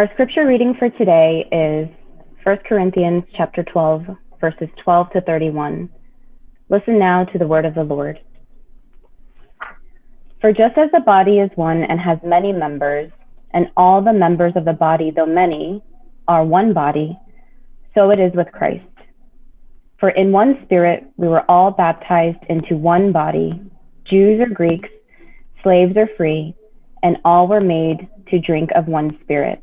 Our scripture reading for today is 1 Corinthians chapter 12, verses 12 to 31. Listen now to the word of the Lord. For just as the body is one and has many members, and all the members of the body, though many, are one body, so it is with Christ. For in one spirit we were all baptized into one body, Jews or Greeks, slaves or free, and all were made to drink of one spirit.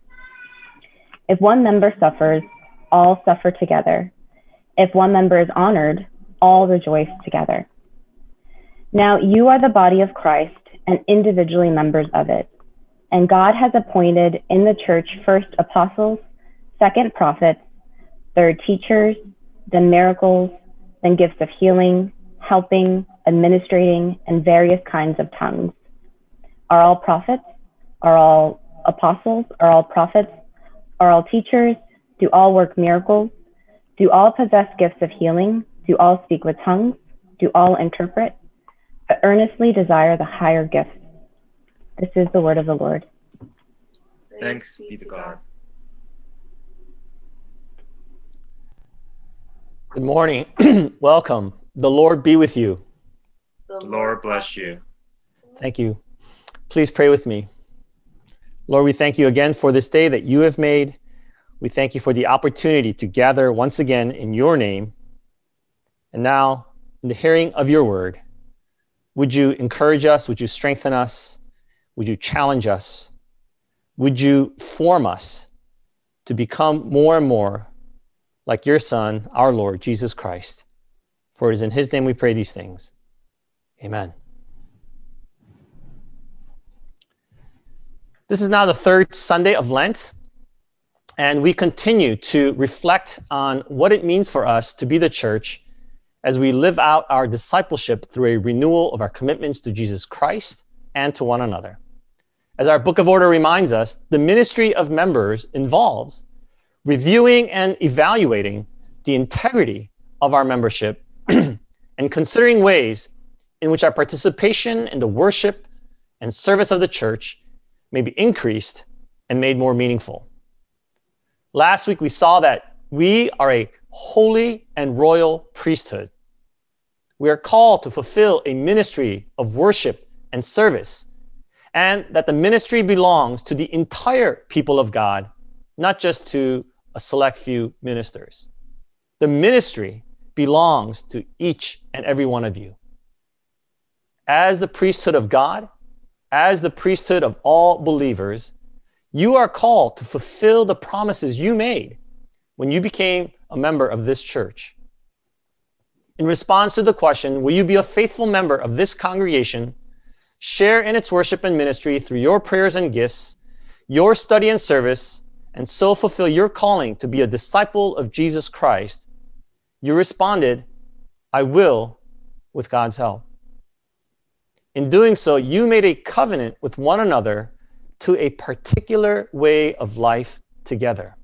If one member suffers, all suffer together. If one member is honored, all rejoice together. Now you are the body of Christ and individually members of it. And God has appointed in the church first apostles, second prophets, third teachers, then miracles, then gifts of healing, helping, administrating, and various kinds of tongues. Are all prophets? Are all apostles? Are all prophets? Are all teachers? Do all work miracles? Do all possess gifts of healing? Do all speak with tongues? Do all interpret? But earnestly desire the higher gifts this is the word of the Lord. Thanks be to God. Good morning. Welcome. The Lord be with you. The Lord bless you. Thank you. Please pray with me. Lord, we thank you again for this day that you have made. We thank you for the opportunity to gather once again in your name. And now, in the hearing of your word, would you encourage us? Would you strengthen us? Would you challenge us? Would you form us to become more and more like your Son, our Lord, Jesus Christ? For it is in his name we pray these things. Amen. This is now the third Sunday of Lent, and we continue to reflect on what it means for us to be the church as we live out our discipleship through a renewal of our commitments to Jesus Christ and to one another. As our Book of Order reminds us, the ministry of members involves reviewing and evaluating the integrity of our membership and considering ways in which our participation in the worship and service of the church may be increased and made more meaningful. Last week, we saw that we are a holy and royal priesthood. We are called to fulfill a ministry of worship and service, and that the ministry belongs to the entire people of God, not just to a select few ministers. The ministry belongs to each and every one of you. As the priesthood of God, as the priesthood of all believers, you are called to fulfill the promises you made when you became a member of this church. In response to the question, will you be a faithful member of this congregation, share in its worship and ministry through your prayers and gifts, your study and service, and so fulfill your calling to be a disciple of Jesus Christ? You responded, I will, with God's help. In doing so, you made a covenant with one another to a particular way of life together.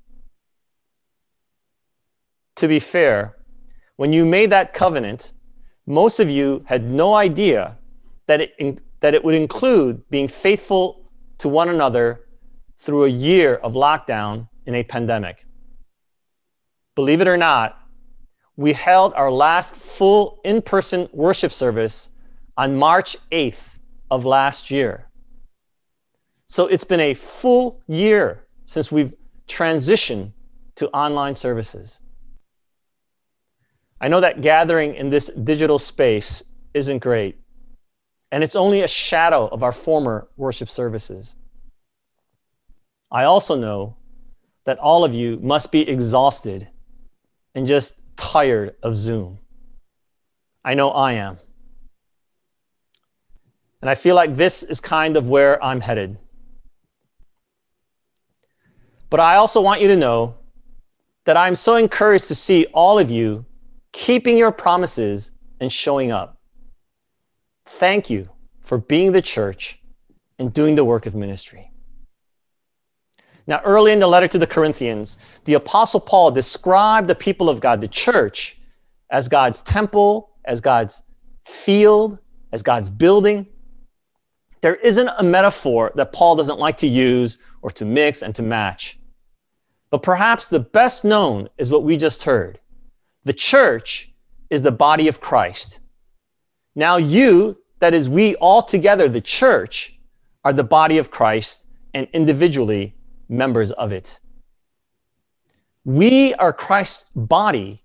To be fair, when you made that covenant, most of you had no idea that it, in, that it would include being faithful to one another through a year of lockdown in a pandemic. Believe it or not, we held our last full in person worship service on March 8th of last year. So it's been a full year since we've transitioned to online services. I know that gathering in this digital space isn't great, and it's only a shadow of our former worship services. I also know that all of you must be exhausted and just tired of Zoom. I know I am. And I feel like this is kind of where I'm headed. But I also want you to know that I'm so encouraged to see all of you keeping your promises and showing up. Thank you for being the church and doing the work of ministry. Now, early in the letter to the Corinthians, the Apostle Paul described the people of God, the church, as God's temple, as God's field, as God's building. There isn't a metaphor that Paul doesn't like to use or to mix and to match. But perhaps the best known is what we just heard. The church is the body of Christ. Now, you, that is, we all together, the church, are the body of Christ and individually members of it. We are Christ's body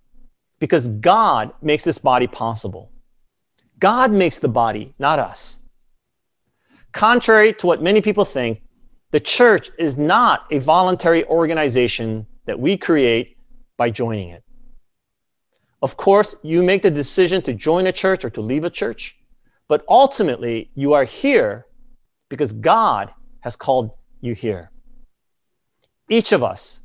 because God makes this body possible. God makes the body, not us. Contrary to what many people think, the church is not a voluntary organization that we create by joining it. Of course, you make the decision to join a church or to leave a church, but ultimately you are here because God has called you here. Each of us,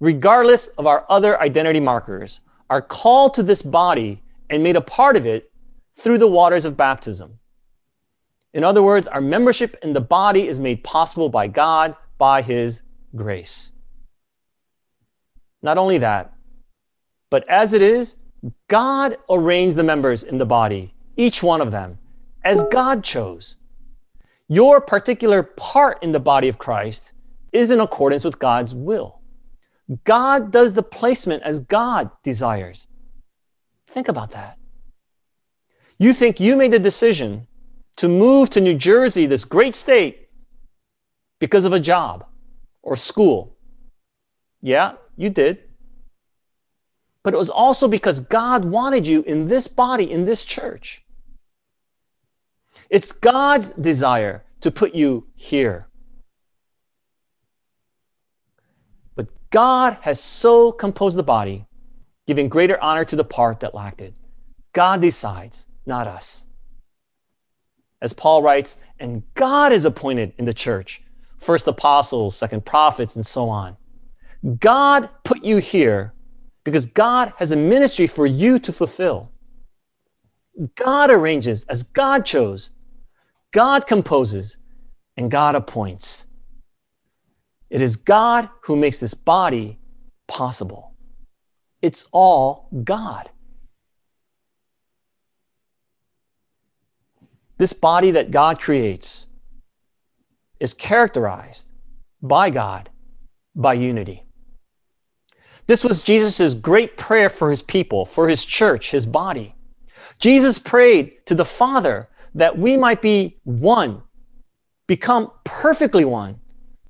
regardless of our other identity markers, are called to this body and made a part of it through the waters of baptism. In other words, our membership in the body is made possible by God by His grace. Not only that, but as it is, God arranged the members in the body, each one of them, as God chose. Your particular part in the body of Christ is in accordance with God's will. God does the placement as God desires. Think about that. You think you made the decision to move to New Jersey, this great state, because of a job or school. Yeah, you did. But it was also because God wanted you in this body, in this church. It's God's desire to put you here. But God has so composed the body, giving greater honor to the part that lacked it. God decides, not us as Paul writes, and God is appointed in the church first apostles, second prophets, and so on. God put you here because God has a ministry for you to fulfill. God arranges as God chose, God composes, and God appoints. It is God who makes this body possible. It's all God. This body that God creates is characterized by God by unity. This was Jesus' great prayer for his people, for his church, his body. Jesus prayed to the Father that we might be one, become perfectly one,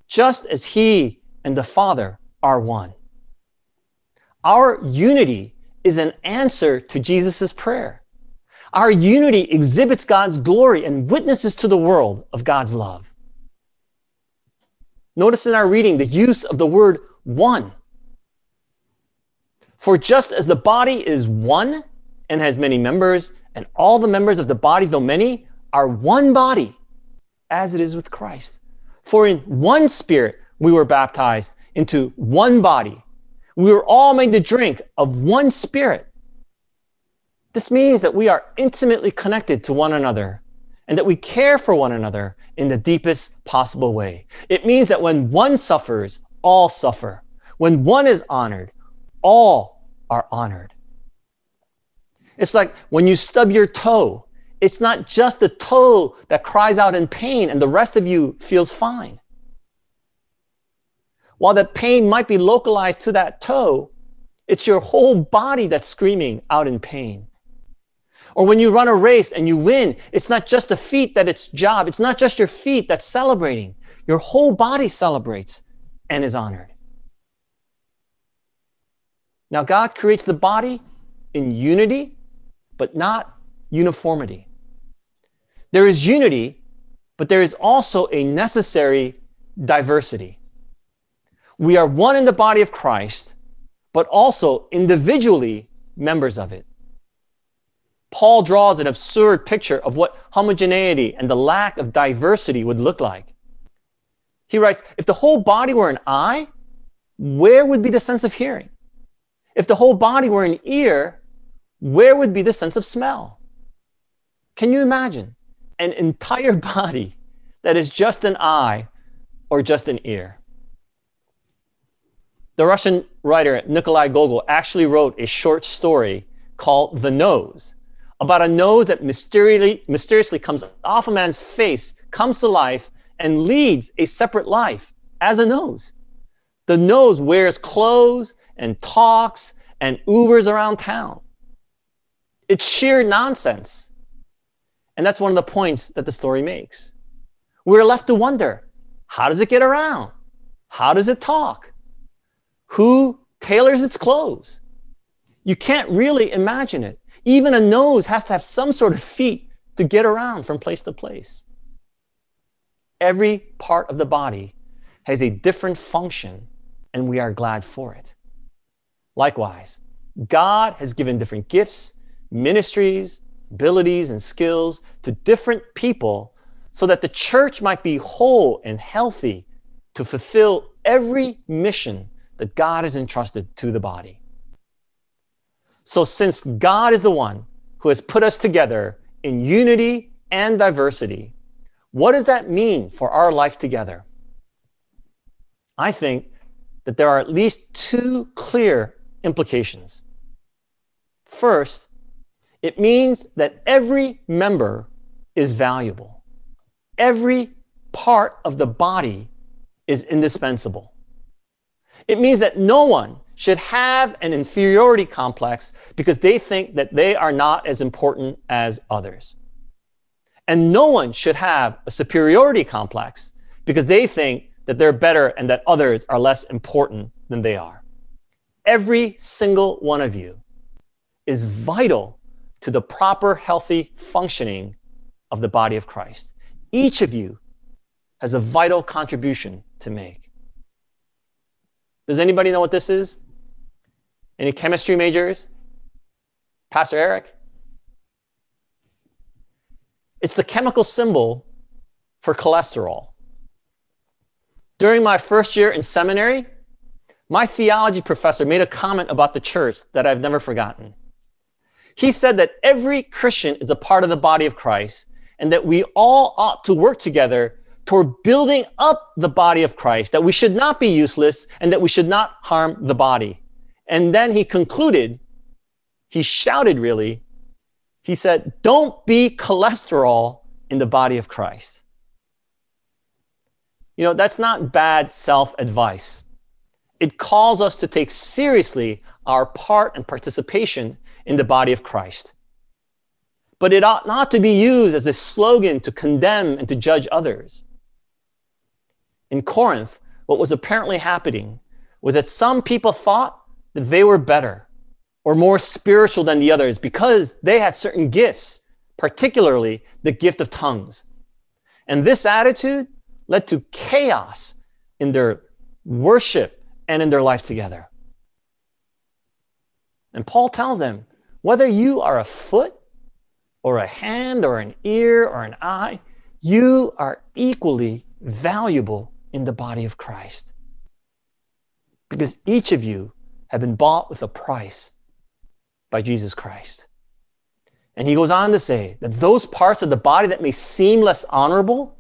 just as he and the Father are one. Our unity is an answer to Jesus' prayer. Our unity exhibits God's glory and witnesses to the world of God's love. Notice in our reading the use of the word one. For just as the body is one and has many members, and all the members of the body, though many, are one body, as it is with Christ. For in one spirit we were baptized into one body. We were all made to drink of one spirit. This means that we are intimately connected to one another and that we care for one another in the deepest possible way. It means that when one suffers, all suffer. When one is honored, all are honored. It's like when you stub your toe, it's not just the toe that cries out in pain and the rest of you feels fine. While the pain might be localized to that toe, it's your whole body that's screaming out in pain. Or when you run a race and you win, it's not just the feet that it's job. It's not just your feet that's celebrating. Your whole body celebrates and is honored. Now, God creates the body in unity, but not uniformity. There is unity, but there is also a necessary diversity. We are one in the body of Christ, but also individually members of it. Paul draws an absurd picture of what homogeneity and the lack of diversity would look like. He writes If the whole body were an eye, where would be the sense of hearing? If the whole body were an ear, where would be the sense of smell? Can you imagine an entire body that is just an eye or just an ear? The Russian writer Nikolai Gogol actually wrote a short story called The Nose about a nose that mysteriously, mysteriously comes off a man's face, comes to life, and leads a separate life as a nose. The nose wears clothes and talks and Ubers around town. It's sheer nonsense. And that's one of the points that the story makes. We're left to wonder how does it get around? How does it talk? Who tailors its clothes? You can't really imagine it. Even a nose has to have some sort of feet to get around from place to place. Every part of the body has a different function, and we are glad for it. Likewise, God has given different gifts, ministries, abilities, and skills to different people so that the church might be whole and healthy to fulfill every mission that God has entrusted to the body. So, since God is the one who has put us together in unity and diversity, what does that mean for our life together? I think that there are at least two clear implications. First, it means that every member is valuable. Every part of the body is indispensable. It means that no one should have an inferiority complex because they think that they are not as important as others. And no one should have a superiority complex because they think that they're better and that others are less important than they are. Every single one of you is vital to the proper, healthy functioning of the body of Christ. Each of you has a vital contribution to make. Does anybody know what this is? Any chemistry majors? Pastor Eric? It's the chemical symbol for cholesterol. During my first year in seminary, my theology professor made a comment about the church that I've never forgotten. He said that every Christian is a part of the body of Christ and that we all ought to work together toward building up the body of Christ, that we should not be useless and that we should not harm the body. And then he concluded, he shouted really, he said, Don't be cholesterol in the body of Christ. You know, that's not bad self advice it calls us to take seriously our part and participation in the body of Christ. But it ought not to be used as a slogan to condemn and to judge others. In Corinth, what was apparently happening was that some people thought that they were better or more spiritual than the others because they had certain gifts, particularly the gift of tongues. And this attitude led to chaos in their worship and in their life together. And Paul tells them whether you are a foot or a hand or an ear or an eye, you are equally valuable in the body of Christ. Because each of you have been bought with a price by Jesus Christ. And he goes on to say that those parts of the body that may seem less honorable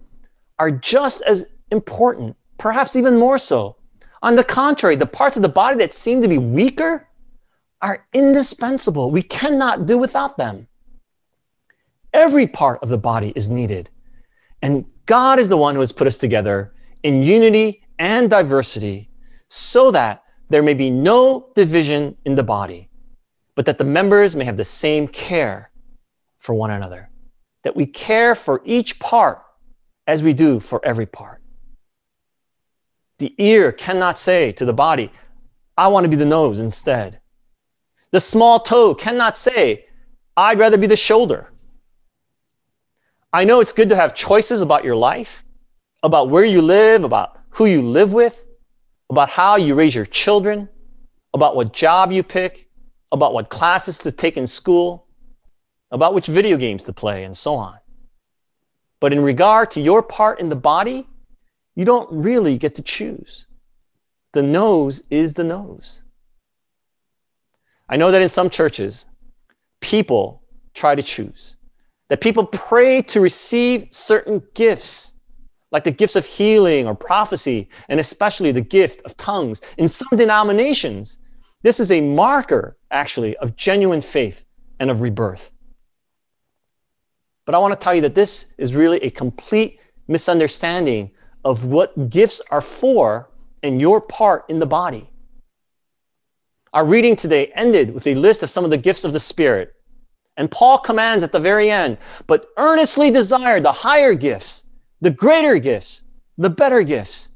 are just as important, perhaps even more so, on the contrary, the parts of the body that seem to be weaker are indispensable. We cannot do without them. Every part of the body is needed. And God is the one who has put us together in unity and diversity so that there may be no division in the body, but that the members may have the same care for one another. That we care for each part as we do for every part. The ear cannot say to the body, I want to be the nose instead. The small toe cannot say, I'd rather be the shoulder. I know it's good to have choices about your life, about where you live, about who you live with, about how you raise your children, about what job you pick, about what classes to take in school, about which video games to play, and so on. But in regard to your part in the body, you don't really get to choose. The nose is the nose. I know that in some churches, people try to choose that people pray to receive certain gifts, like the gifts of healing or prophecy, and especially the gift of tongues. In some denominations, this is a marker, actually, of genuine faith and of rebirth. But I want to tell you that this is really a complete misunderstanding of what gifts are for and your part in the body. Our reading today ended with a list of some of the gifts of the Spirit. And Paul commands at the very end, but earnestly desire the higher gifts, the greater gifts, the better gifts.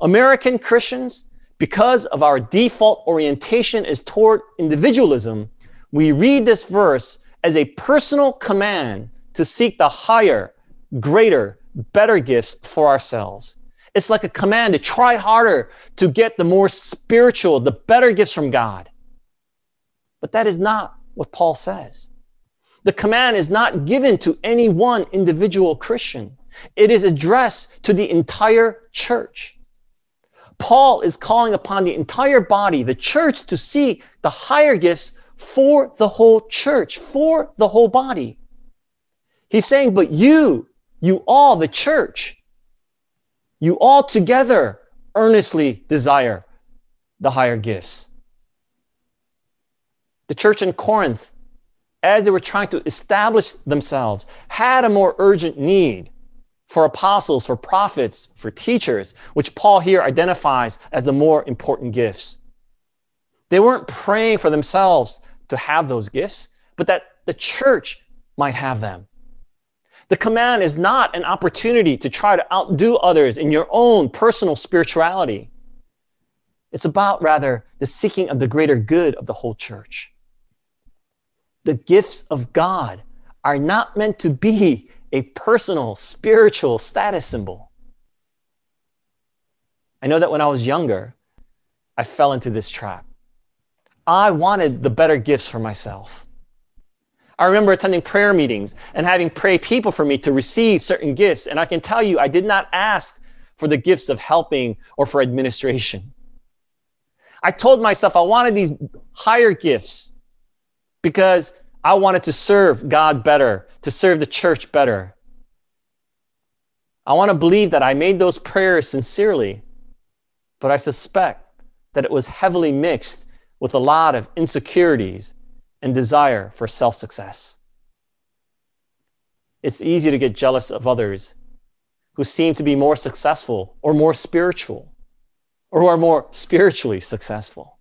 American Christians, because of our default orientation is toward individualism, we read this verse as a personal command to seek the higher, greater, better gifts for ourselves. It's like a command to try harder to get the more spiritual, the better gifts from God. But that is not what Paul says. The command is not given to any one individual Christian. It is addressed to the entire church. Paul is calling upon the entire body, the church, to seek the higher gifts for the whole church, for the whole body. He's saying, but you, you all, the church, you all together earnestly desire the higher gifts the church in Corinth, as they were trying to establish themselves, had a more urgent need for apostles, for prophets, for teachers, which Paul here identifies as the more important gifts. They weren't praying for themselves to have those gifts, but that the church might have them. The command is not an opportunity to try to outdo others in your own personal spirituality. It's about, rather, the seeking of the greater good of the whole church the gifts of God are not meant to be a personal spiritual status symbol. I know that when I was younger, I fell into this trap. I wanted the better gifts for myself. I remember attending prayer meetings and having pray people for me to receive certain gifts. And I can tell you, I did not ask for the gifts of helping or for administration. I told myself I wanted these higher gifts because I wanted to serve God better, to serve the church better. I want to believe that I made those prayers sincerely, but I suspect that it was heavily mixed with a lot of insecurities and desire for self success. It's easy to get jealous of others who seem to be more successful or more spiritual or who are more spiritually successful.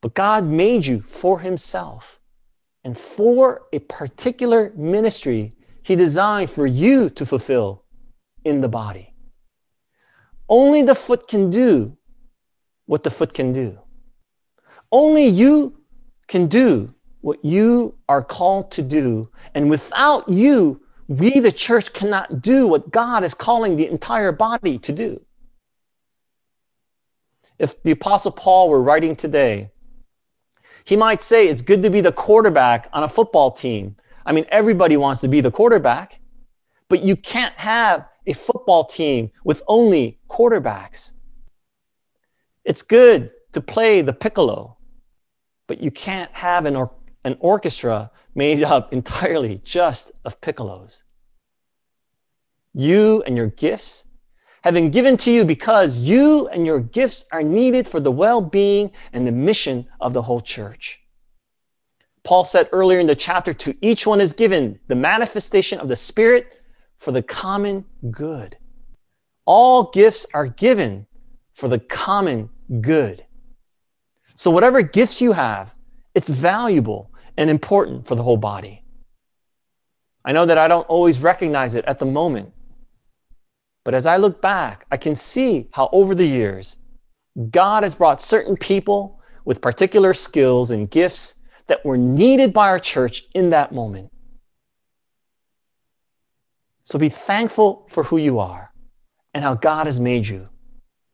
But God made you for Himself and for a particular ministry He designed for you to fulfill in the body. Only the foot can do what the foot can do. Only you can do what you are called to do. And without you, we, the church, cannot do what God is calling the entire body to do. If the Apostle Paul were writing today, he might say it's good to be the quarterback on a football team. I mean, everybody wants to be the quarterback, but you can't have a football team with only quarterbacks. It's good to play the piccolo, but you can't have an, or- an orchestra made up entirely just of piccolos. You and your gifts have been given to you because you and your gifts are needed for the well being and the mission of the whole church. Paul said earlier in the chapter, to each one is given the manifestation of the Spirit for the common good. All gifts are given for the common good. So, whatever gifts you have, it's valuable and important for the whole body. I know that I don't always recognize it at the moment, but as I look back, I can see how over the years, God has brought certain people with particular skills and gifts that were needed by our church in that moment. So be thankful for who you are and how God has made you,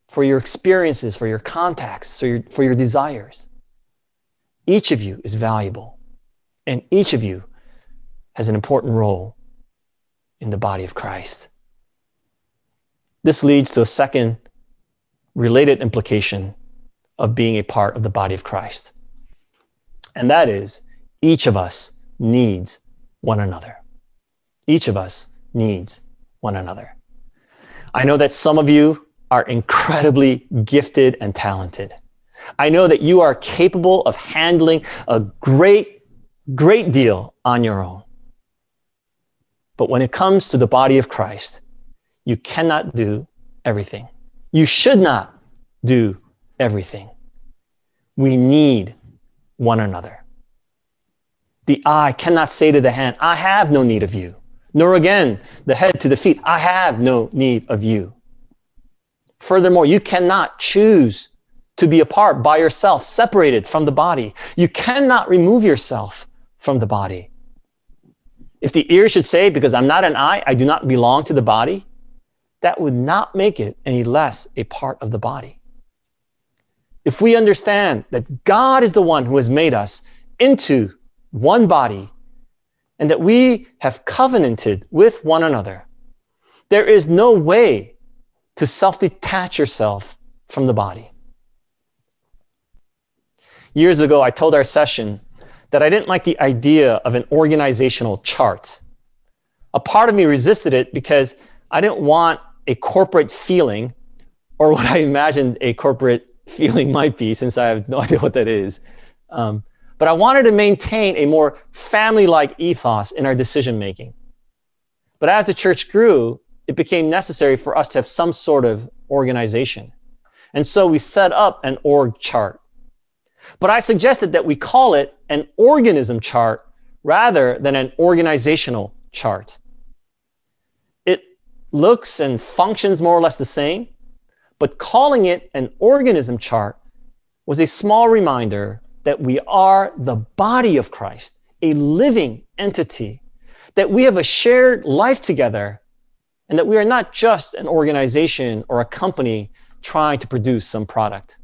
for your experiences, for your contacts, for your, for your desires. Each of you is valuable, and each of you has an important role in the body of Christ. This leads to a second related implication of being a part of the body of Christ. And that is, each of us needs one another. Each of us needs one another. I know that some of you are incredibly gifted and talented. I know that you are capable of handling a great, great deal on your own. But when it comes to the body of Christ, you cannot do everything. You should not do everything. We need one another. The eye cannot say to the hand, I have no need of you. Nor again the head to the feet, I have no need of you. Furthermore, you cannot choose to be apart by yourself, separated from the body. You cannot remove yourself from the body. If the ear should say, because I'm not an eye, I do not belong to the body, that would not make it any less a part of the body. If we understand that God is the one who has made us into one body and that we have covenanted with one another, there is no way to self detach yourself from the body. Years ago, I told our session that I didn't like the idea of an organizational chart. A part of me resisted it because I didn't want a corporate feeling, or what I imagined a corporate feeling might be, since I have no idea what that is. Um, but I wanted to maintain a more family like ethos in our decision making. But as the church grew, it became necessary for us to have some sort of organization. And so we set up an org chart. But I suggested that we call it an organism chart rather than an organizational chart looks and functions more or less the same, but calling it an organism chart was a small reminder that we are the body of Christ, a living entity, that we have a shared life together, and that we are not just an organization or a company trying to produce some product.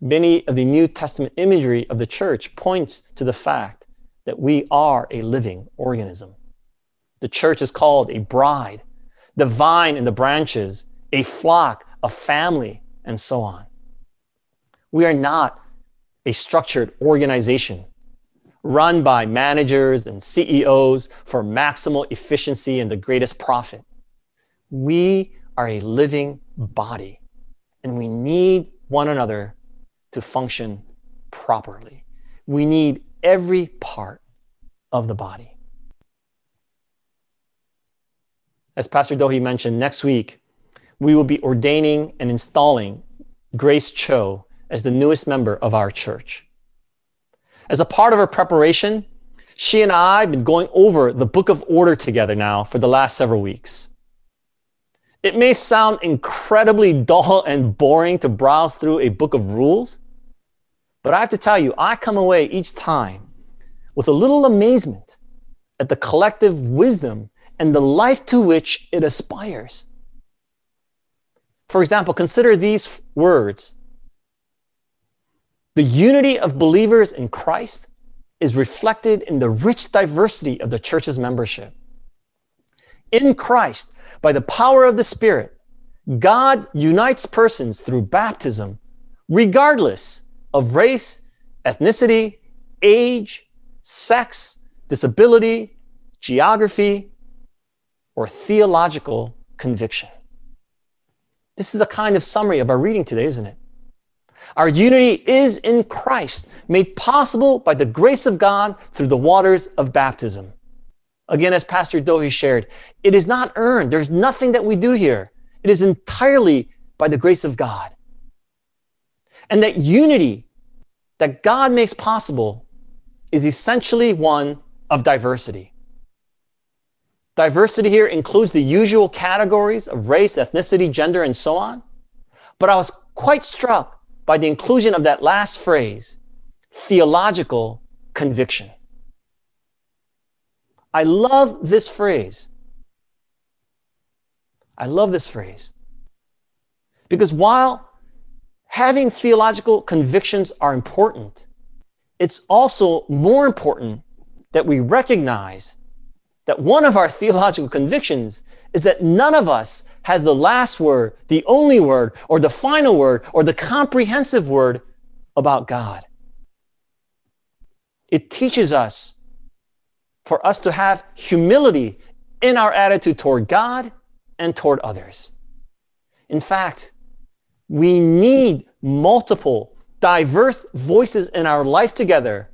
Many of the New Testament imagery of the church points to the fact that we are a living organism. The church is called a bride, the vine and the branches, a flock, a family, and so on. We are not a structured organization run by managers and CEOs for maximal efficiency and the greatest profit. We are a living body, and we need one another to function properly. We need every part of the body. As Pastor Dohi mentioned, next week we will be ordaining and installing Grace Cho as the newest member of our church. As a part of her preparation, she and I have been going over the book of order together now for the last several weeks. It may sound incredibly dull and boring to browse through a book of rules, but I have to tell you, I come away each time with a little amazement at the collective wisdom and the life to which it aspires. For example, consider these words The unity of believers in Christ is reflected in the rich diversity of the church's membership. In Christ, by the power of the Spirit, God unites persons through baptism, regardless of race, ethnicity, age, sex, disability, geography, or theological conviction. This is a kind of summary of our reading today, isn't it? Our unity is in Christ, made possible by the grace of God through the waters of baptism. Again, as Pastor Dohi shared, it is not earned. There's nothing that we do here. It is entirely by the grace of God. And that unity that God makes possible is essentially one of diversity. Diversity here includes the usual categories of race, ethnicity, gender, and so on. But I was quite struck by the inclusion of that last phrase, theological conviction. I love this phrase. I love this phrase. Because while having theological convictions are important, it's also more important that we recognize that one of our theological convictions is that none of us has the last word, the only word, or the final word, or the comprehensive word about God. It teaches us for us to have humility in our attitude toward God and toward others. In fact, we need multiple, diverse voices in our life together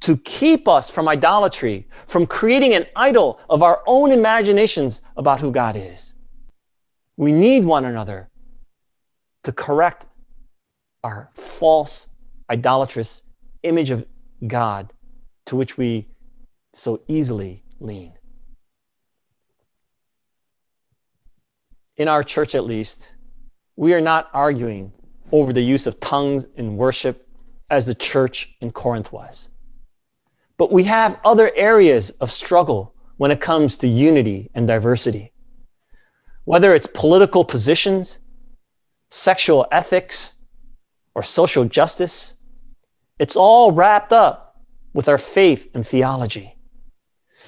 to keep us from idolatry, from creating an idol of our own imaginations about who God is. We need one another to correct our false, idolatrous image of God to which we so easily lean. In our church, at least, we are not arguing over the use of tongues in worship as the church in Corinth was. But we have other areas of struggle when it comes to unity and diversity. Whether it's political positions, sexual ethics, or social justice, it's all wrapped up with our faith and theology.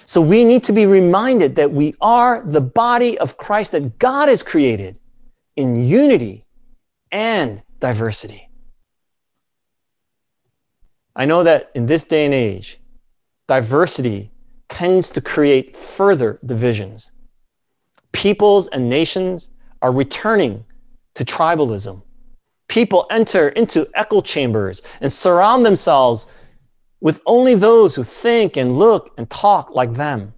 So we need to be reminded that we are the body of Christ that God has created in unity and diversity. I know that in this day and age, diversity tends to create further divisions. Peoples and nations are returning to tribalism. People enter into echo chambers and surround themselves with only those who think and look and talk like them.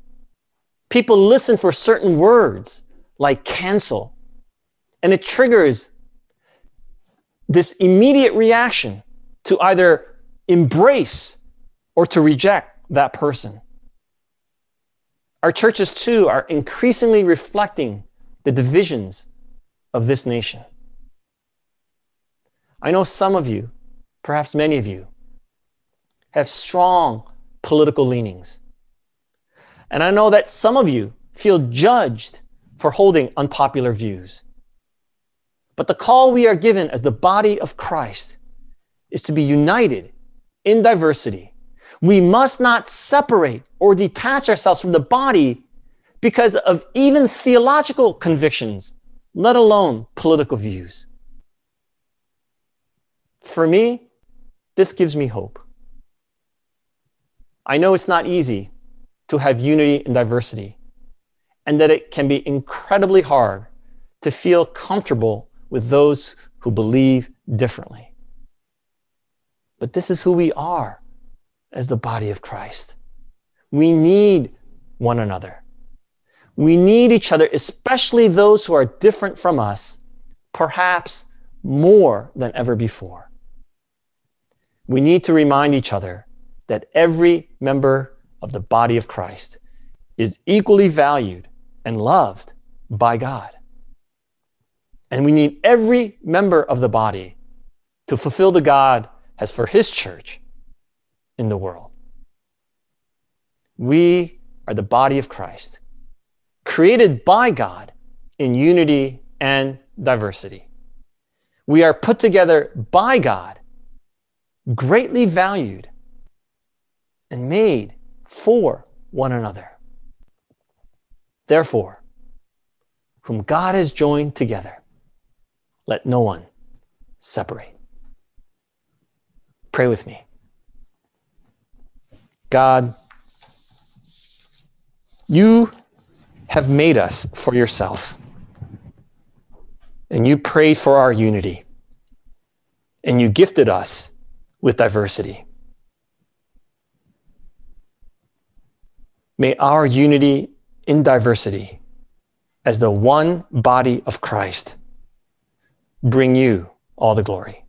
People listen for certain words like cancel, and it triggers this immediate reaction to either embrace or to reject that person. Our churches, too, are increasingly reflecting the divisions of this nation. I know some of you, perhaps many of you, have strong political leanings. And I know that some of you feel judged for holding unpopular views. But the call we are given as the body of Christ is to be united in diversity we must not separate or detach ourselves from the body because of even theological convictions, let alone political views. For me, this gives me hope. I know it's not easy to have unity and diversity, and that it can be incredibly hard to feel comfortable with those who believe differently. But this is who we are as the body of Christ. We need one another. We need each other, especially those who are different from us, perhaps more than ever before. We need to remind each other that every member of the body of Christ is equally valued and loved by God. And we need every member of the body to fulfill the God has for his church in the world. We are the body of Christ, created by God in unity and diversity. We are put together by God, greatly valued, and made for one another. Therefore, whom God has joined together, let no one separate. Pray with me. God, you have made us for yourself. and you prayed for our unity, and you gifted us with diversity. May our unity in diversity as the one body of Christ bring you all the glory.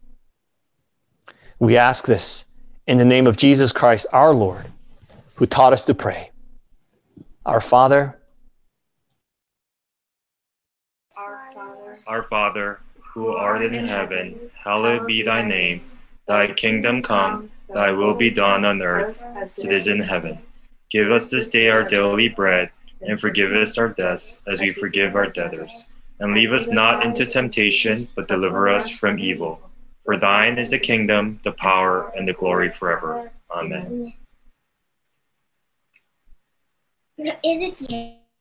We ask this in the name of Jesus Christ, our Lord, who taught us to pray. Our Father, Our Father, who art in heaven, hallowed be thy name. Thy kingdom come, thy will be done on earth as it is in heaven. Give us this day our daily bread, and forgive us our debts as we forgive our debtors. And leave us not into temptation, but deliver us from evil. For thine is the kingdom, the power, and the glory forever. Amen. Is it?